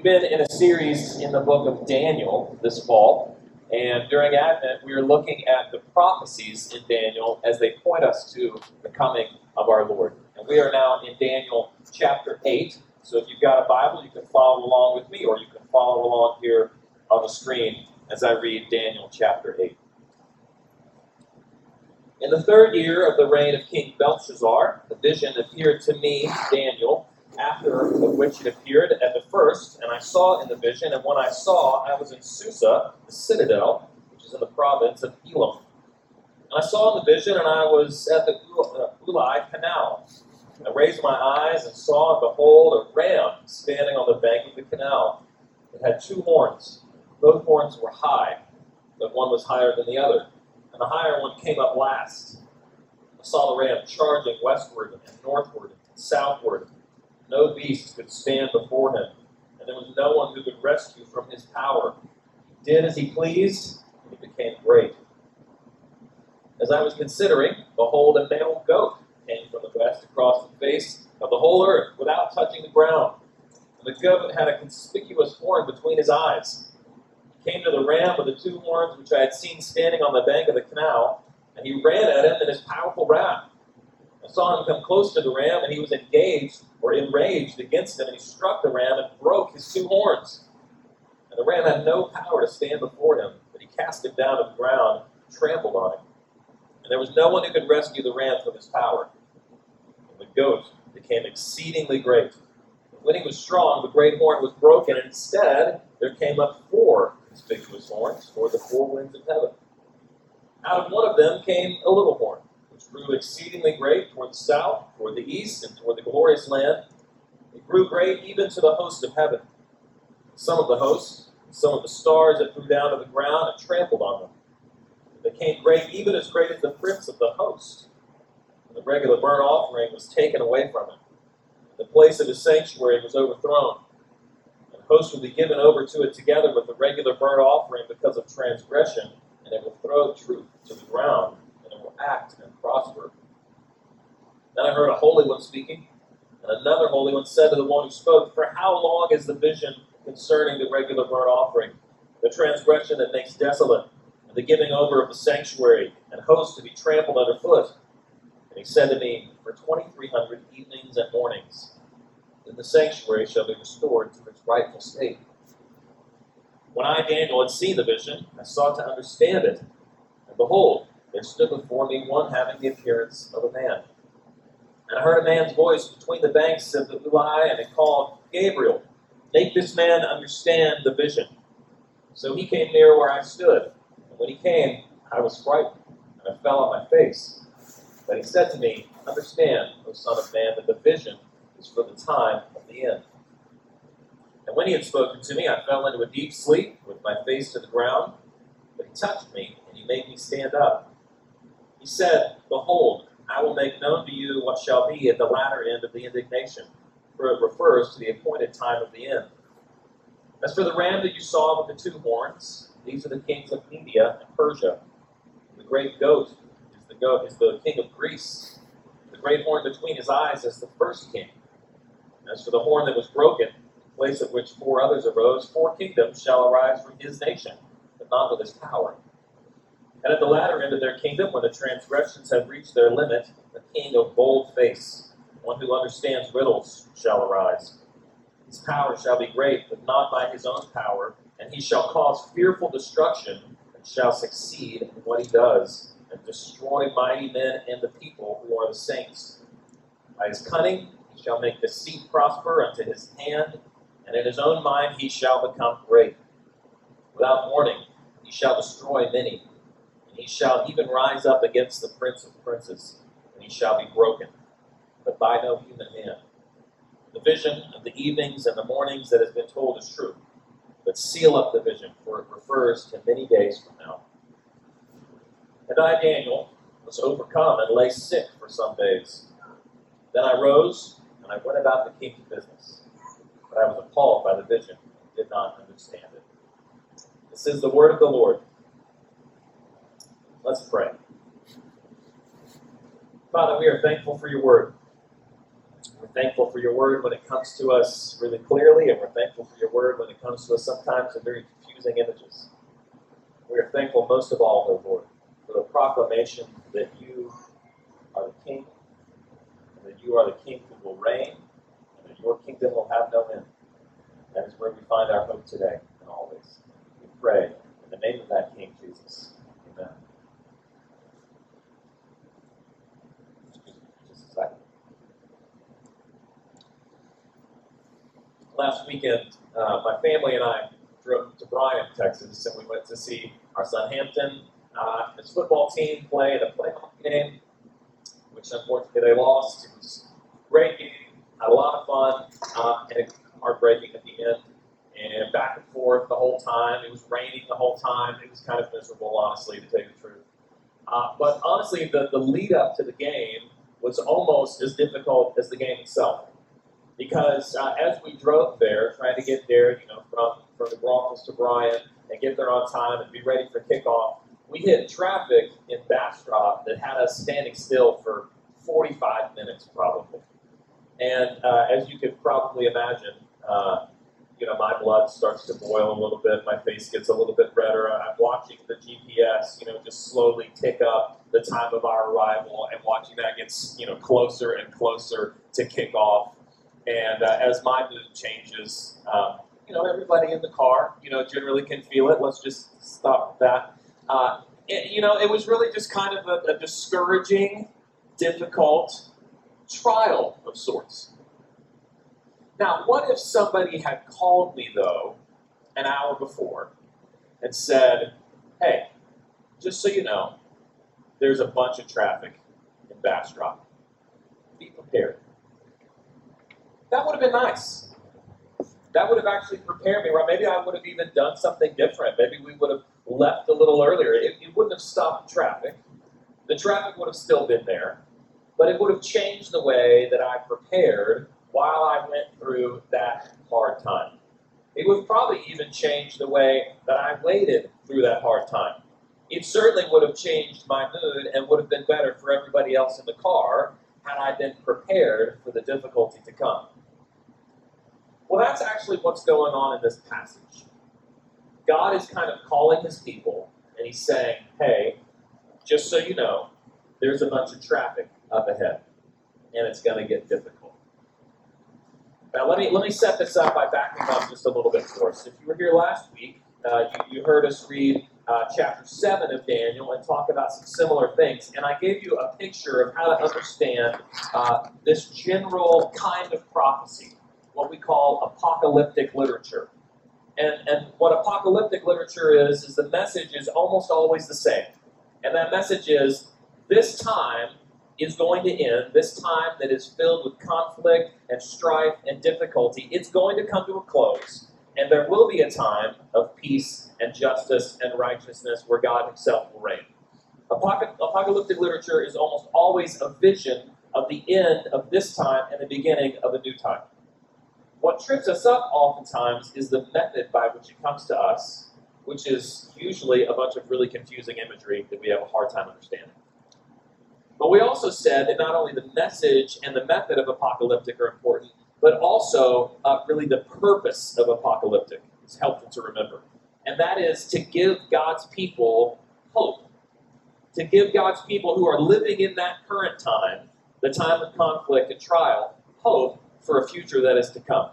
We've been in a series in the book of Daniel this fall, and during Advent, we are looking at the prophecies in Daniel as they point us to the coming of our Lord. And we are now in Daniel chapter 8. So if you've got a Bible, you can follow along with me, or you can follow along here on the screen as I read Daniel chapter 8. In the third year of the reign of King Belshazzar, the vision appeared to me, Daniel after which it appeared at the first, and I saw in the vision, and when I saw, I was in Susa, the citadel, which is in the province of Elam. And I saw in the vision, and I was at the Ulai uh, canal. I raised my eyes and saw, and behold, a ram standing on the bank of the canal. It had two horns. Both horns were high, but one was higher than the other. And the higher one came up last. I saw the ram charging westward and northward and southward no beast could stand before him, and there was no one who could rescue from his power. He did as he pleased, and he became great. As I was considering, behold, a male goat came from the west across the face of the whole earth without touching the ground. And the goat had a conspicuous horn between his eyes. He came to the ram with the two horns which I had seen standing on the bank of the canal, and he ran at him in his powerful wrath. Saw him come close to the ram, and he was engaged or enraged against him, and he struck the ram and broke his two horns. And the ram had no power to stand before him, but he cast him down to the ground and trampled on him. And there was no one who could rescue the ram from his power. And the goat became exceedingly great. When he was strong, the great horn was broken, and instead there came up four conspicuous horns toward the four winds of heaven. Out of one of them came a little horn grew exceedingly great toward the south, toward the east, and toward the glorious land. It grew great even to the host of heaven. Some of the hosts, some of the stars that flew down to the ground and trampled on them. It became great, even as great as the prince of the host. And the regular burnt offering was taken away from it. The place of his sanctuary was overthrown. And hosts will be given over to it together with the regular burnt offering because of transgression, and it will throw truth to the ground act and prosper. Then I heard a holy one speaking, and another holy one said to the one who spoke, For how long is the vision concerning the regular burnt offering, the transgression that makes desolate, and the giving over of the sanctuary, and hosts to be trampled underfoot? And he said to me, For 2,300 evenings and mornings, then the sanctuary shall be restored to its rightful state. When I, Daniel, had seen the vision, I sought to understand it. And behold, there stood before me one having the appearance of a man. And I heard a man's voice between the banks of the Ulai, and it called, Gabriel, make this man understand the vision. So he came near where I stood. And when he came, I was frightened, and I fell on my face. But he said to me, Understand, O Son of Man, that the vision is for the time of the end. And when he had spoken to me, I fell into a deep sleep with my face to the ground. But he touched me, and he made me stand up. He said, Behold, I will make known to you what shall be at the latter end of the indignation, for it refers to the appointed time of the end. As for the ram that you saw with the two horns, these are the kings of Media and Persia. The great goat is the goat is the king of Greece. The great horn between his eyes is the first king. As for the horn that was broken, in place of which four others arose, four kingdoms shall arise from his nation, but not with his power. And at the latter end of their kingdom, when the transgressions have reached their limit, a king of bold face, one who understands riddles, shall arise. His power shall be great, but not by his own power, and he shall cause fearful destruction, and shall succeed in what he does, and destroy mighty men and the people who are the saints. By his cunning he shall make deceit prosper unto his hand, and in his own mind he shall become great. Without warning he shall destroy many he shall even rise up against the prince of princes, and he shall be broken, but by no human hand. The vision of the evenings and the mornings that has been told is true, but seal up the vision, for it refers to many days from now. And I, Daniel, was overcome and lay sick for some days. Then I rose, and I went about the king's business. But I was appalled by the vision and did not understand it. This is the word of the Lord. Let's pray. Father, we are thankful for your word. We're thankful for your word when it comes to us really clearly, and we're thankful for your word when it comes to us sometimes in very confusing images. We are thankful most of all, O Lord, for the proclamation that you are the King, and that you are the King who will reign, and that your kingdom will have no end. That is where we find our hope today and always. We pray in the name of that King, Jesus. Amen. Just a second. Last weekend, uh, my family and I drove to Bryan, Texas, and we went to see our son Hampton, uh, his football team play in a playoff game, which unfortunately they lost. It was a great game, had a lot of fun, uh, and heartbreaking at the end. And back and forth the whole time. It was raining the whole time. It was kind of miserable, honestly, to tell you the truth. Uh, but honestly, the, the lead up to the game was almost as difficult as the game itself. Because uh, as we drove there, trying to get there, you know, from, from the Broncos to Bryan and get there on time and be ready for kickoff, we hit traffic in Bastrop that had us standing still for 45 minutes probably. And uh, as you could probably imagine, uh, you know, my blood starts to boil a little bit. My face gets a little bit redder. I'm watching the GPS, you know, just slowly tick up the time of our arrival, and watching that gets, you know, closer and closer to kickoff. And uh, as my mood changes, um, you know, everybody in the car, you know, generally can feel it. Let's just stop that. Uh, it, you know, it was really just kind of a, a discouraging, difficult trial of sorts. Now, what if somebody had called me, though, an hour before and said, hey, just so you know, there's a bunch of traffic in Bastrop. Be prepared. That would have been nice. That would have actually prepared me, right? Maybe I would have even done something different. Maybe we would have left a little earlier. It, it wouldn't have stopped traffic. The traffic would have still been there, but it would have changed the way that I prepared while I went through that hard time. It would probably even change the way that I waited through that hard time. It certainly would have changed my mood and would have been better for everybody else in the car had I been prepared for the difficulty to come. Well, that's actually what's going on in this passage. God is kind of calling his people, and he's saying, hey, just so you know, there's a bunch of traffic up ahead, and it's going to get difficult. Now, let me let me set this up by backing up just a little bit for us. If you were here last week, uh, you, you, heard us read uh, chapter seven of Daniel and talk about some similar things, and I gave you a picture of how to understand uh, this general kind of prophecy, what we call apocalyptic literature. And, and what apocalyptic literature is is the message is almost always the same, and that message is this time is going to end, this time that is filled with conflict and strife and difficulty, it's going to come to a close. And there will be a time of peace and justice and righteousness where God Himself will reign. Apocalyptic literature is almost always a vision of the end of this time and the beginning of a new time. What trips us up oftentimes is the method by which it comes to us, which is usually a bunch of really confusing imagery that we have a hard time understanding. But we also said that not only the message and the method of apocalyptic are important, but also uh, really the purpose of apocalyptic is helpful to remember. And that is to give God's people hope. To give God's people who are living in that current time, the time of conflict and trial, hope for a future that is to come.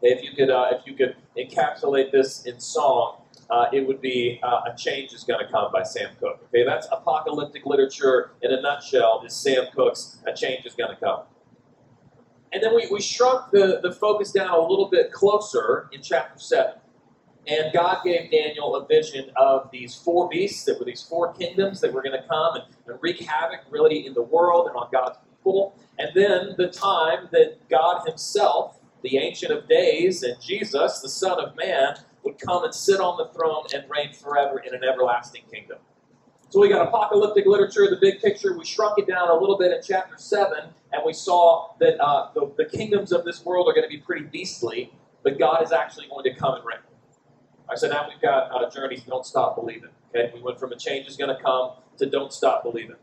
If you could, uh, if you could encapsulate this in song, uh, it would be uh, A Change is Going to Come by Sam Cooke. Okay, that's apocalyptic literature in a nutshell, is Sam Cooke's A Change is Going to Come. And then we, we shrunk the, the focus down a little bit closer in chapter 7. And God gave Daniel a vision of these four beasts that were these four kingdoms that were going to come and, and wreak havoc really in the world and on God's And then the time that God Himself, the Ancient of Days, and Jesus, the Son of Man, would come and sit on the throne and reign forever in an everlasting kingdom. So we got apocalyptic literature, the big picture. We shrunk it down a little bit in chapter 7, and we saw that uh, the, the kingdoms of this world are going to be pretty beastly, but God is actually going to come and reign. I said, now we've got uh, Journey's, don't stop believing. Okay, we went from a change is going to come to don't stop believing.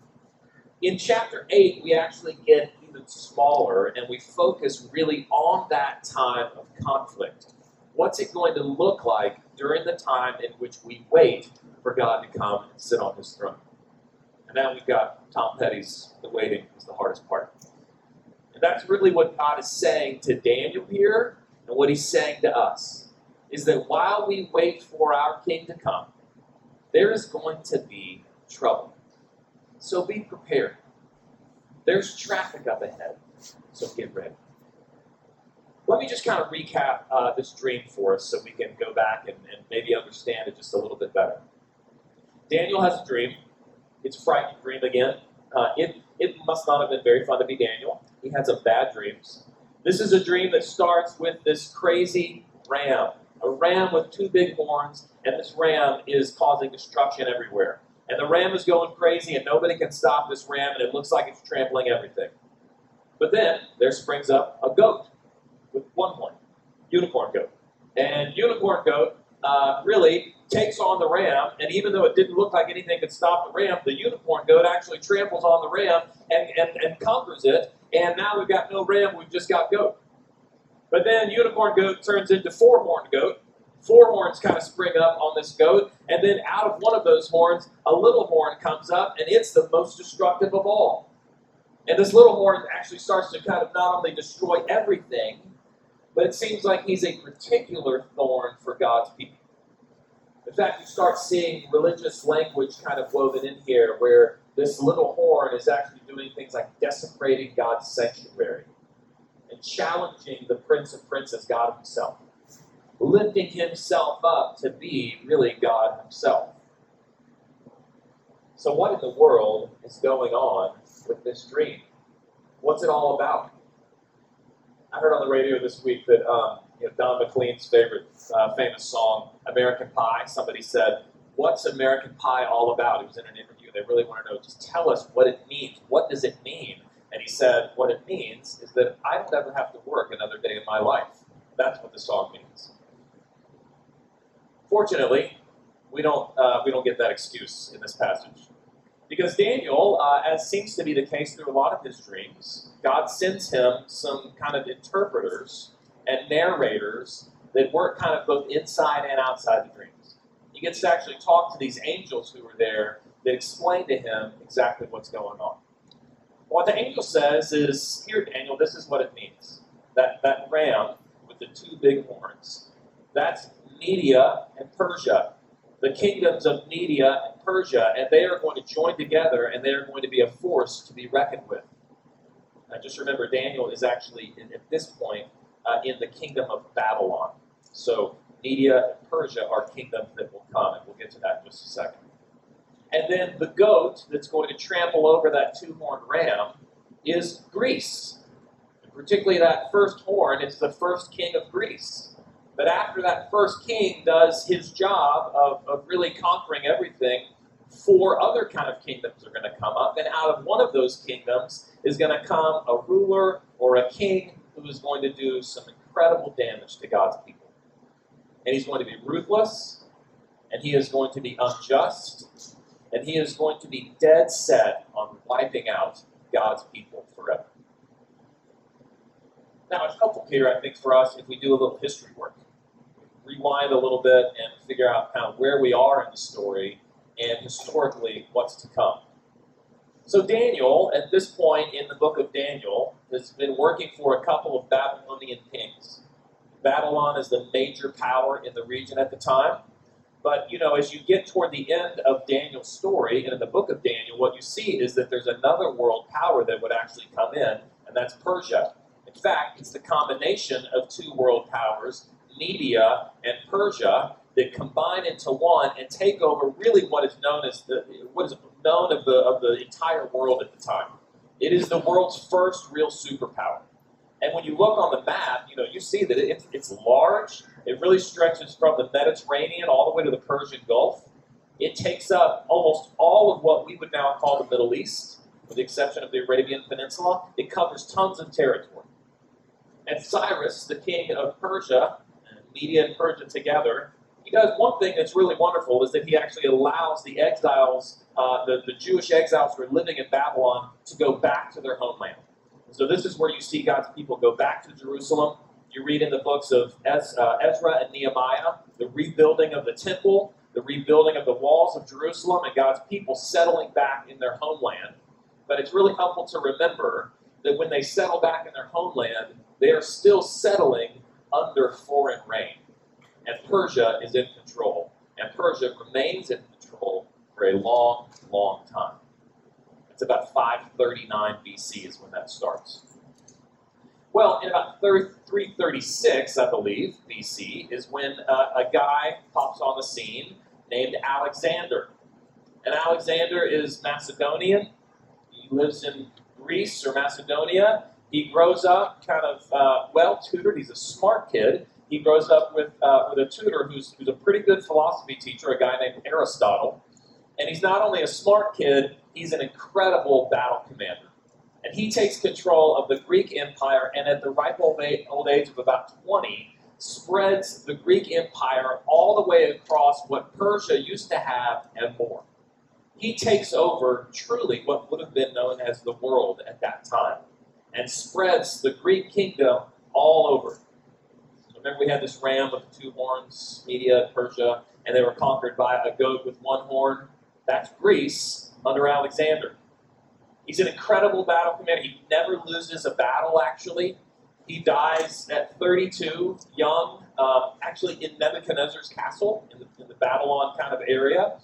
In chapter 8, we actually get even smaller and we focus really on that time of conflict. What's it going to look like during the time in which we wait for God to come and sit on his throne? And now we've got Tom Petty's The Waiting is the hardest part. And that's really what God is saying to Daniel here and what he's saying to us is that while we wait for our king to come, there is going to be trouble. So be prepared. There's traffic up ahead, so get ready. Let me just kind of recap uh, this dream for us so we can go back and, and maybe understand it just a little bit better. Daniel has a dream. It's a frightening dream again. Uh, it, it must not have been very fun to be Daniel. He had some bad dreams. This is a dream that starts with this crazy ram, a ram with two big horns, and this ram is causing destruction everywhere. And the ram is going crazy, and nobody can stop this ram, and it looks like it's trampling everything. But then there springs up a goat with one horn, unicorn goat. And unicorn goat uh, really takes on the ram, and even though it didn't look like anything could stop the ram, the unicorn goat actually tramples on the ram and, and, and conquers it, and now we've got no ram, we've just got goat. But then unicorn goat turns into four horned goat. Four horns kind of spring up on this goat, and then out of one of those horns, a little horn comes up, and it's the most destructive of all. And this little horn actually starts to kind of not only destroy everything, but it seems like he's a particular thorn for God's people. In fact, you start seeing religious language kind of woven in here where this little horn is actually doing things like desecrating God's sanctuary and challenging the Prince of Princes, God Himself, lifting Himself up to be really God Himself. So, what in the world is going on with this dream? What's it all about? I heard on the radio this week that um, you know, Don McLean's favorite uh, famous song, American Pie, somebody said, What's American Pie all about? He was in an interview. They really want to know, just tell us what it means. What does it mean? And he said, What it means is that I don't ever have to work another day in my life. That's what the song means. Fortunately, we don't, uh, we don't get that excuse in this passage. Because Daniel, uh, as seems to be the case through a lot of his dreams, God sends him some kind of interpreters and narrators that work kind of both inside and outside the dreams. He gets to actually talk to these angels who were there that explain to him exactly what's going on. What the angel says is, Here, Daniel, this is what it means. That, that ram with the two big horns, that's Media and Persia, the kingdoms of Media and Persia, and they are going to join together and they are going to be a force to be reckoned with. Now, just remember, Daniel is actually, at this point, uh, in the kingdom of Babylon. So, Media and Persia are kingdoms that will come, and we'll get to that in just a second. And then the goat that's going to trample over that two horned ram is Greece. And particularly that first horn is the first king of Greece. But after that first king does his job of, of really conquering everything, four other kind of kingdoms are going to come up. And out of one of those kingdoms is going to come a ruler or a king who is going to do some incredible damage to God's people. And he's going to be ruthless, and he is going to be unjust, and he is going to be dead set on wiping out God's people forever. Now, it's helpful here, I think, for us if we do a little history work. Rewind a little bit and figure out kind of where we are in the story and historically what's to come. So, Daniel, at this point in the book of Daniel, has been working for a couple of Babylonian kings. Babylon is the major power in the region at the time. But, you know, as you get toward the end of Daniel's story, and in the book of Daniel, what you see is that there's another world power that would actually come in, and that's Persia. In fact, it's the combination of two world powers, Media and Persia, that combine into one and take over really what is known as the what is known of the of the entire world at the time. It is the world's first real superpower. And when you look on the map, you know you see that it, it's large. It really stretches from the Mediterranean all the way to the Persian Gulf. It takes up almost all of what we would now call the Middle East, with the exception of the Arabian Peninsula. It covers tons of territory. And Cyrus, the king of Persia, Media and Persia together, he does one thing that's really wonderful is that he actually allows the exiles, uh, the, the Jewish exiles who are living in Babylon, to go back to their homeland. So this is where you see God's people go back to Jerusalem. You read in the books of uh, Ezra and Nehemiah the rebuilding of the temple, the rebuilding of the walls of Jerusalem, and God's people settling back in their homeland. But it's really helpful to remember that when they settle back in their homeland, they are still settling under foreign reign. And Persia is in control. And Persia remains in control for a long, long time. It's about 539 BC is when that starts. Well, in about 336, I believe, BC, is when uh, a guy pops on the scene named Alexander. And Alexander is Macedonian. He lives in Greece or Macedonia. He grows up kind of uh, well tutored. He's a smart kid. He grows up with, uh, with a tutor who's, who's a pretty good philosophy teacher, a guy named Aristotle. And he's not only a smart kid, he's an incredible battle commander. And he takes control of the Greek Empire, and at the ripe old age of about 20, spreads the Greek Empire all the way across what Persia used to have and more. He takes over truly what would have been known as the world at that time and spreads the Greek kingdom all over. Remember, we had this ram with two horns, Media, Persia, and they were conquered by a goat with one horn. That's Greece under Alexander. He's an incredible battle commander. He never loses a battle, actually. He dies at 32, young, uh, actually in Nebuchadnezzar's castle in the, in the Babylon kind of area.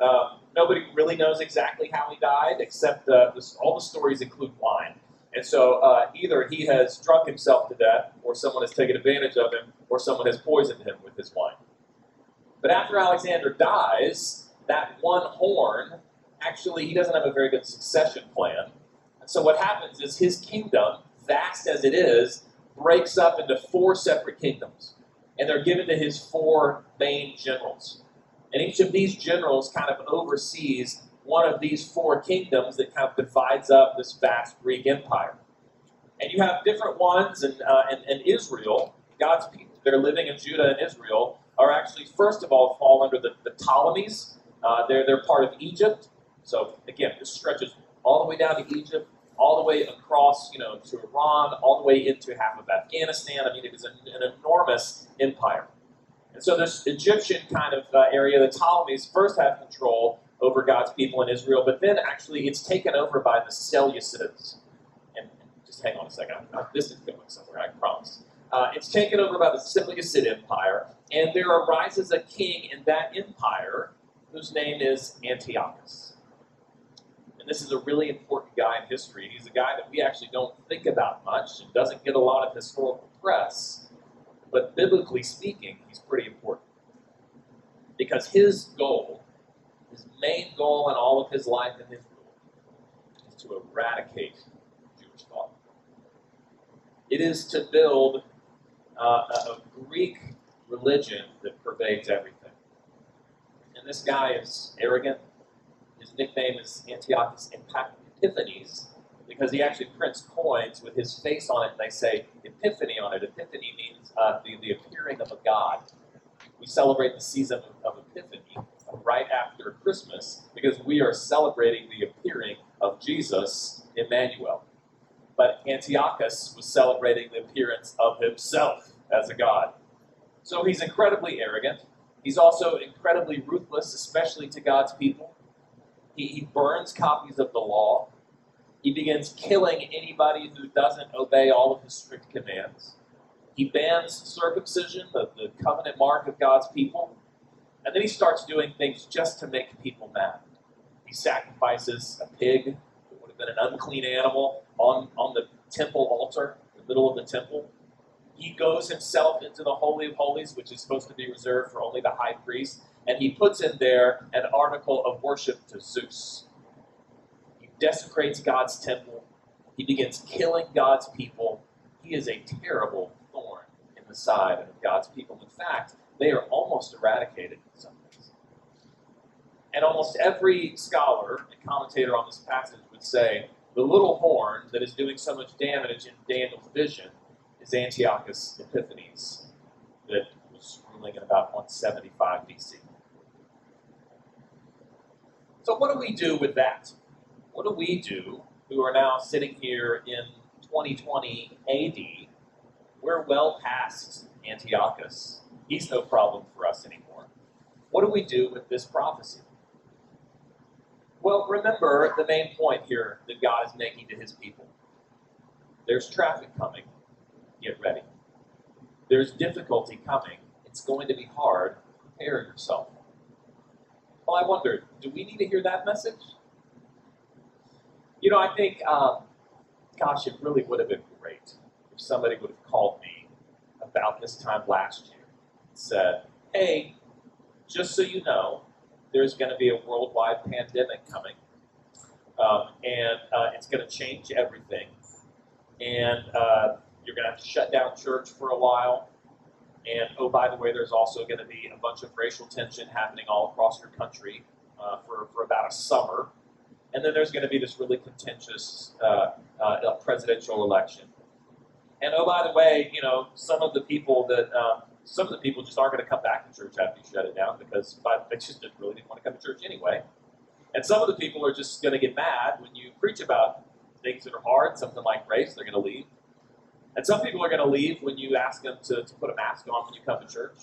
Um, nobody really knows exactly how he died, except uh, this, all the stories include wine. And so uh, either he has drunk himself to death, or someone has taken advantage of him, or someone has poisoned him with his wine. But after Alexander dies, that one horn actually, he doesn't have a very good succession plan. And so what happens is his kingdom, vast as it is, breaks up into four separate kingdoms. And they're given to his four main generals. And each of these generals kind of oversees one of these four kingdoms that kind of divides up this vast Greek empire. And you have different ones, and, uh, and, and Israel, God's people that are living in Judah and Israel, are actually, first of all, fall under the, the Ptolemies. Uh, they're, they're part of Egypt. So again, this stretches all the way down to Egypt, all the way across, you know, to Iran, all the way into half of Afghanistan. I mean, it is an, an enormous empire. And so this Egyptian kind of uh, area, the Ptolemies first have control over God's people in Israel, but then actually it's taken over by the Seleucids. And, just hang on a second, this is going somewhere, I promise. Uh, it's taken over by the Seleucid Empire, and there arises a king in that empire whose name is Antiochus and this is a really important guy in history. He's a guy that we actually don't think about much and doesn't get a lot of historical press, but biblically speaking, he's pretty important. Because his goal, his main goal in all of his life and his rule is to eradicate Jewish thought. It is to build uh, a Greek religion that pervades everything. And this guy is arrogant, his nickname is Antiochus Epiphanes because he actually prints coins with his face on it, and they say Epiphany on it. Epiphany means uh, the, the appearing of a god. We celebrate the season of, of Epiphany Christmas because we are celebrating the appearing of Jesus, Emmanuel. But Antiochus was celebrating the appearance of himself as a god. So he's incredibly arrogant. He's also incredibly ruthless, especially to God's people. He, he burns copies of the law. He begins killing anybody who doesn't obey all of his strict commands. He bans circumcision, the, the covenant mark of God's people. And then he starts doing things just to make people mad. He sacrifices a pig, that would have been an unclean animal, on, on the temple altar, in the middle of the temple. He goes himself into the Holy of Holies, which is supposed to be reserved for only the high priest, and he puts in there an article of worship to Zeus. He desecrates God's temple. He begins killing God's people. He is a terrible thorn in the side of God's people. In fact, they are almost eradicated in some ways. And almost every scholar and commentator on this passage would say the little horn that is doing so much damage in Daniel's vision is Antiochus Epiphanes, that was ruling in about 175 BC. So, what do we do with that? What do we do who are now sitting here in 2020 AD, we're well past Antiochus. He's no problem for us anymore. What do we do with this prophecy? Well, remember the main point here that God is making to his people. There's traffic coming. Get ready. There's difficulty coming. It's going to be hard. Prepare yourself. Well, I wonder, do we need to hear that message? You know, I think, um, gosh, it really would have been great if somebody would have called me about this time last year said, hey, just so you know, there's going to be a worldwide pandemic coming, um, and uh, it's going to change everything. And uh, you're going to have to shut down church for a while. And oh, by the way, there's also going to be a bunch of racial tension happening all across your country uh, for, for about a summer. And then there's going to be this really contentious uh, uh, presidential election. And oh, by the way, you know, some of the people that um, some of the people just aren't going to come back to church after you shut it down because they just really didn't want to come to church anyway. And some of the people are just going to get mad when you preach about things that are hard, something like race, they're going to leave. And some people are going to leave when you ask them to, to put a mask on when you come to church.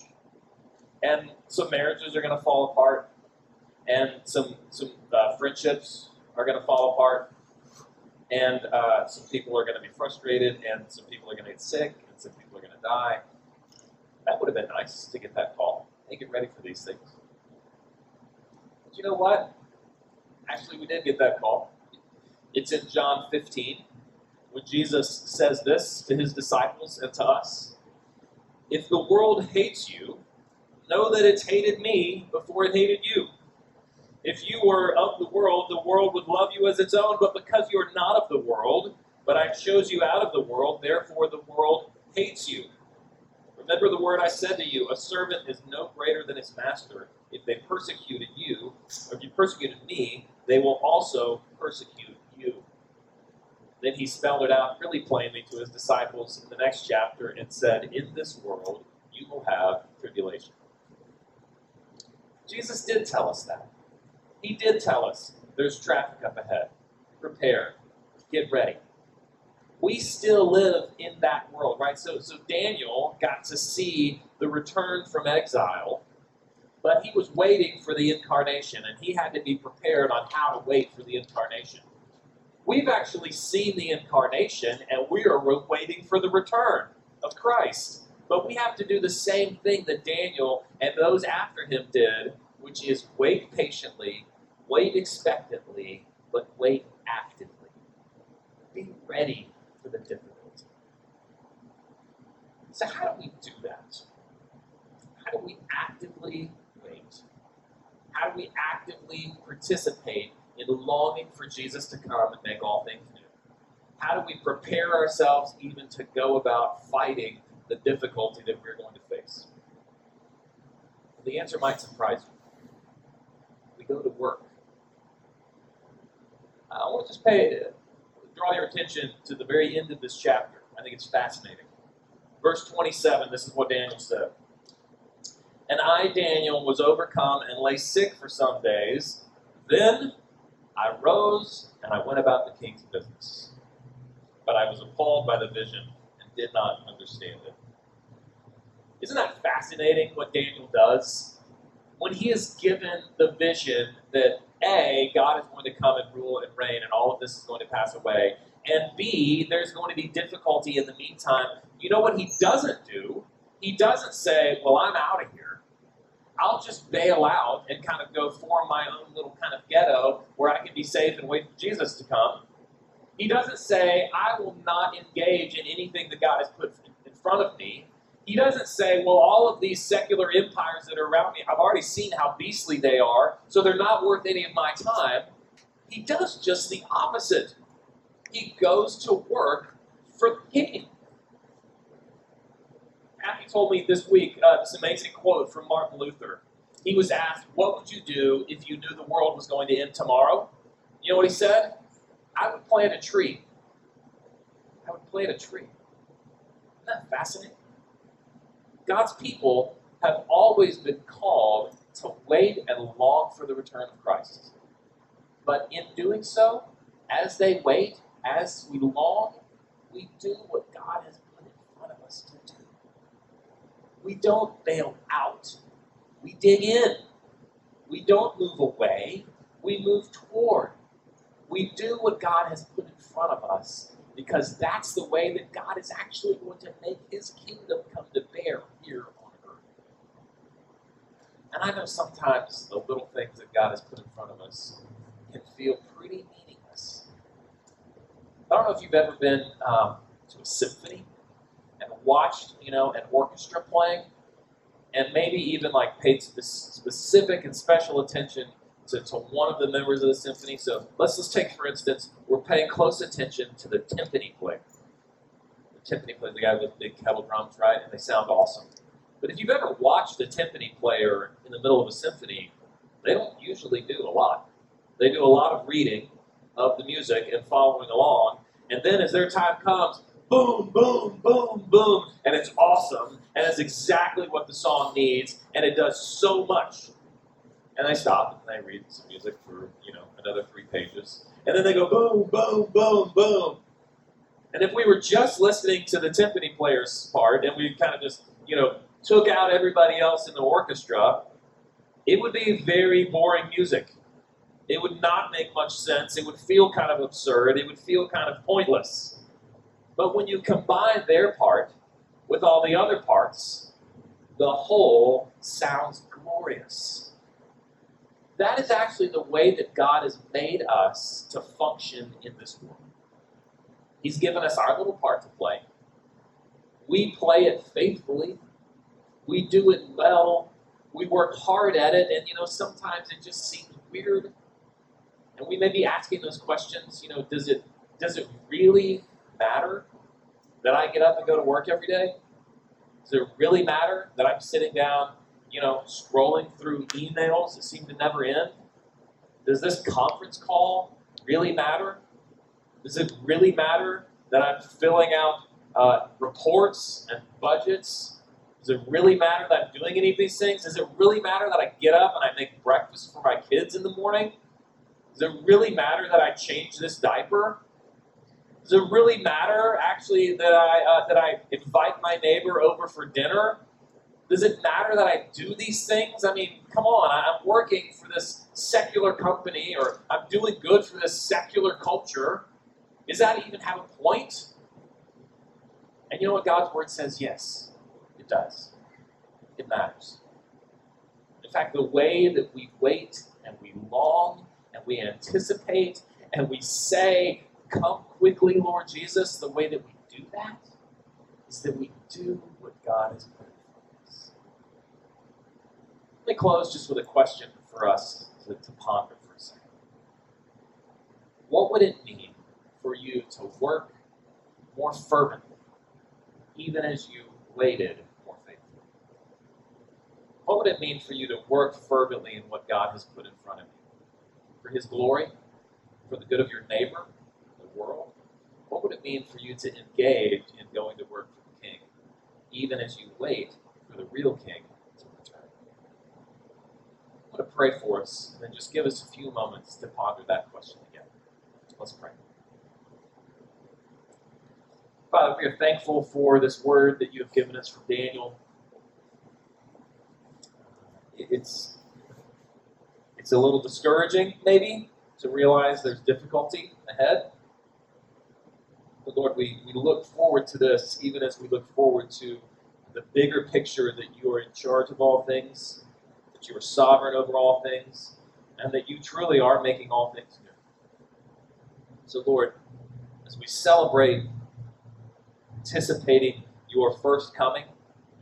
And some marriages are going to fall apart. And some, some uh, friendships are going to fall apart. And uh, some people are going to be frustrated. And some people are going to get sick. And some people are going to die. That would have been nice to get that call. Hey, get ready for these things. But you know what? Actually, we did get that call. It's in John 15 when Jesus says this to his disciples and to us If the world hates you, know that it's hated me before it hated you. If you were of the world, the world would love you as its own, but because you are not of the world, but I chose you out of the world, therefore the world hates you. Remember the word I said to you a servant is no greater than his master. If they persecuted you, or if you persecuted me, they will also persecute you. Then he spelled it out really plainly to his disciples in the next chapter and said, In this world you will have tribulation. Jesus did tell us that. He did tell us there's traffic up ahead. Prepare. Get ready. We still live in that world, right? So, so Daniel got to see the return from exile, but he was waiting for the incarnation, and he had to be prepared on how to wait for the incarnation. We've actually seen the incarnation, and we are waiting for the return of Christ. But we have to do the same thing that Daniel and those after him did, which is wait patiently, wait expectantly, but wait actively. Be ready for the difficulty. So, how do we do that? How do we actively wait? How do we actively participate in longing for Jesus to come and make all things new? How do we prepare ourselves even to go about fighting the difficulty that we're going to face? The answer might surprise you. We go to work. I want to just pay, draw your attention to the very end of this chapter. I think it's fascinating. Verse 27, this is what Daniel said. And I, Daniel, was overcome and lay sick for some days. Then I rose and I went about the king's business. But I was appalled by the vision and did not understand it. Isn't that fascinating what Daniel does? When he is given the vision that A, God is going to come and rule and reign and all of this is going to pass away, and B, there's going to be difficulty in the meantime, you know what he doesn't do? He doesn't say, Well, I'm out of here. I'll just bail out and kind of go form my own little kind of ghetto where I can be safe and wait for Jesus to come. He doesn't say, I will not engage in anything that God has put in front of me. He doesn't say, well, all of these secular empires that are around me, I've already seen how beastly they are, so they're not worth any of my time. He does just the opposite. He goes to work for the king. Matthew told me this week uh, this amazing quote from Martin Luther. He was asked, What would you do if you knew the world was going to end tomorrow? You know what he said? I would plant a tree. I would plant a tree. Isn't that fascinating? God's people have always been called to wait and long for the return of Christ. But in doing so, as they wait, as we long, we do what God has put in front of us to do. We don't bail out, we dig in. We don't move away, we move toward. We do what God has put in front of us because that's the way that God is actually going to make his kingdom come to bear here on earth. And I know sometimes the little things that God has put in front of us can feel pretty meaningless. I don't know if you've ever been um, to a symphony and watched, you know, an orchestra playing, and maybe even like paid specific and special attention to, to one of the members of the symphony. So let's just take, for instance, we're paying close attention to the timpani player. The timpani player, the guy with the big kettle drums, right? And they sound awesome. But if you've ever watched a timpani player in the middle of a symphony, they don't usually do a lot. They do a lot of reading of the music and following along. And then as their time comes, boom, boom, boom, boom, and it's awesome, and it's exactly what the song needs, and it does so much and I stop and I read some music for, you know, another three pages. And then they go boom, boom, boom, boom. And if we were just listening to the timpani player's part and we kind of just, you know, took out everybody else in the orchestra, it would be very boring music. It would not make much sense. It would feel kind of absurd. It would feel kind of pointless. But when you combine their part with all the other parts, the whole sounds glorious that is actually the way that God has made us to function in this world. He's given us our little part to play. We play it faithfully. We do it well. We work hard at it, and you know, sometimes it just seems weird. And we may be asking those questions, you know, does it does it really matter that I get up and go to work every day? Does it really matter that I'm sitting down you know, scrolling through emails that seem to never end? Does this conference call really matter? Does it really matter that I'm filling out uh, reports and budgets? Does it really matter that I'm doing any of these things? Does it really matter that I get up and I make breakfast for my kids in the morning? Does it really matter that I change this diaper? Does it really matter actually that I uh, that I invite my neighbor over for dinner does it matter that I do these things? I mean, come on, I'm working for this secular company or I'm doing good for this secular culture. Does that even have a point? And you know what God's word says? Yes, it does. It matters. In fact, the way that we wait and we long and we anticipate and we say, Come quickly, Lord Jesus, the way that we do that is that we do what God has let me close just with a question for us to, to ponder for a second. What would it mean for you to work more fervently, even as you waited more faithfully? What would it mean for you to work fervently in what God has put in front of you? For His glory, for the good of your neighbor, the world? What would it mean for you to engage in going to work for the King, even as you wait for the real King to pray for us, and then just give us a few moments to ponder that question again. Let's pray. Father, we are thankful for this word that you have given us from Daniel. Uh, it's it's a little discouraging, maybe, to realize there's difficulty ahead. But Lord, we, we look forward to this, even as we look forward to the bigger picture that you are in charge of all things that you are sovereign over all things, and that you truly are making all things new. So, Lord, as we celebrate anticipating your first coming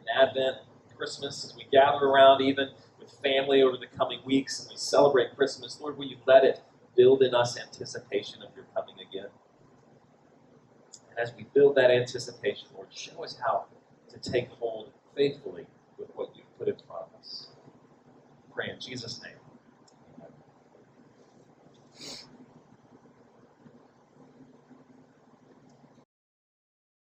in Advent, Christmas, as we gather around even with family over the coming weeks and we celebrate Christmas, Lord, will you let it build in us anticipation of your coming again? And as we build that anticipation, Lord, show us how to take hold faithfully with what you've put in front of us pray in Jesus' name.